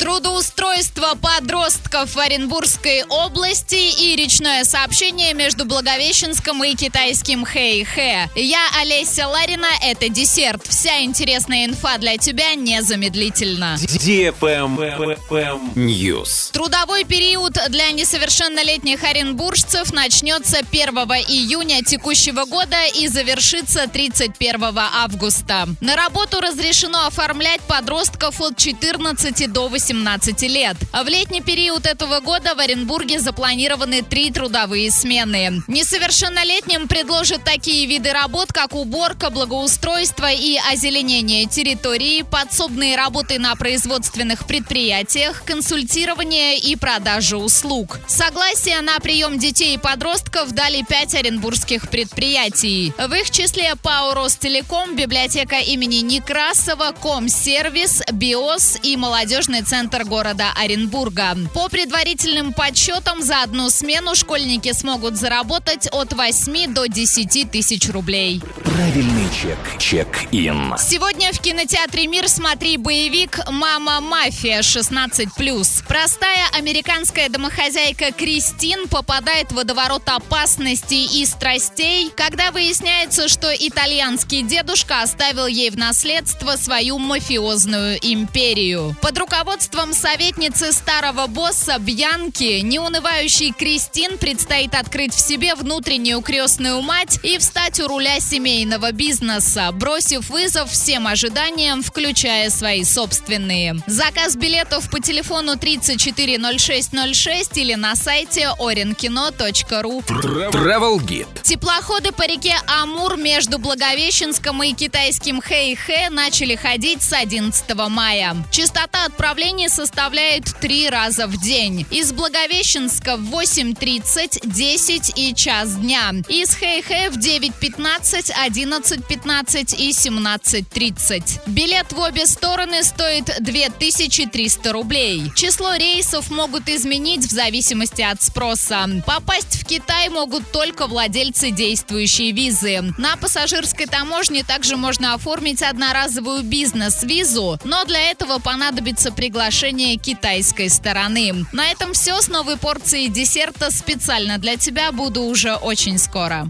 Трудоустройство подростков в Оренбургской области и речное сообщение между Благовещенском и китайским Хэйхэ. Я Олеся Ларина, это десерт. Вся интересная инфа для тебя незамедлительно. News. Трудовой период для несовершеннолетних оренбуржцев начнется 1 июня текущего года и завершится 31 августа. На работу разрешено оформлять подростков от 14 до 18 18 лет. В летний период этого года в Оренбурге запланированы три трудовые смены. Несовершеннолетним предложат такие виды работ, как уборка, благоустройство и озеленение территории, подсобные работы на производственных предприятиях, консультирование и продажа услуг. Согласие на прием детей и подростков дали пять оренбургских предприятий. В их числе ПАО «Ростелеком», библиотека имени Некрасова, Комсервис, БИОС и молодежный центр центр города Оренбурга. По предварительным подсчетам, за одну смену школьники смогут заработать от 8 до 10 тысяч рублей. Правильный чек. Чек-ин. Сегодня в кинотеатре «Мир» смотри боевик «Мама мафия» 16+. Простая американская домохозяйка Кристин попадает в водоворот опасностей и страстей, когда выясняется, что итальянский дедушка оставил ей в наследство свою мафиозную империю. Под руководством советницы старого босса Бьянки неунывающий Кристин предстоит открыть в себе внутреннюю крестную мать и встать у руля семейного бизнеса, бросив вызов всем ожиданиям, включая свои собственные. Заказ билетов по телефону 340606 или на сайте orinkino.ru. Travel Guide. Теплоходы по реке Амур между Благовещенском и китайским Хэйхэ начали ходить с 11 мая. Частота отправления движение составляет три раза в день. Из Благовещенска в 8.30, 10 и час дня. Из Хэйхэ в 9.15, 11.15 и 17.30. Билет в обе стороны стоит 2300 рублей. Число рейсов могут изменить в зависимости от спроса. Попасть в Китай могут только владельцы действующей визы. На пассажирской таможне также можно оформить одноразовую бизнес-визу, но для этого понадобится приглашение китайской стороны. На этом все с новой порцией десерта специально для тебя буду уже очень скоро.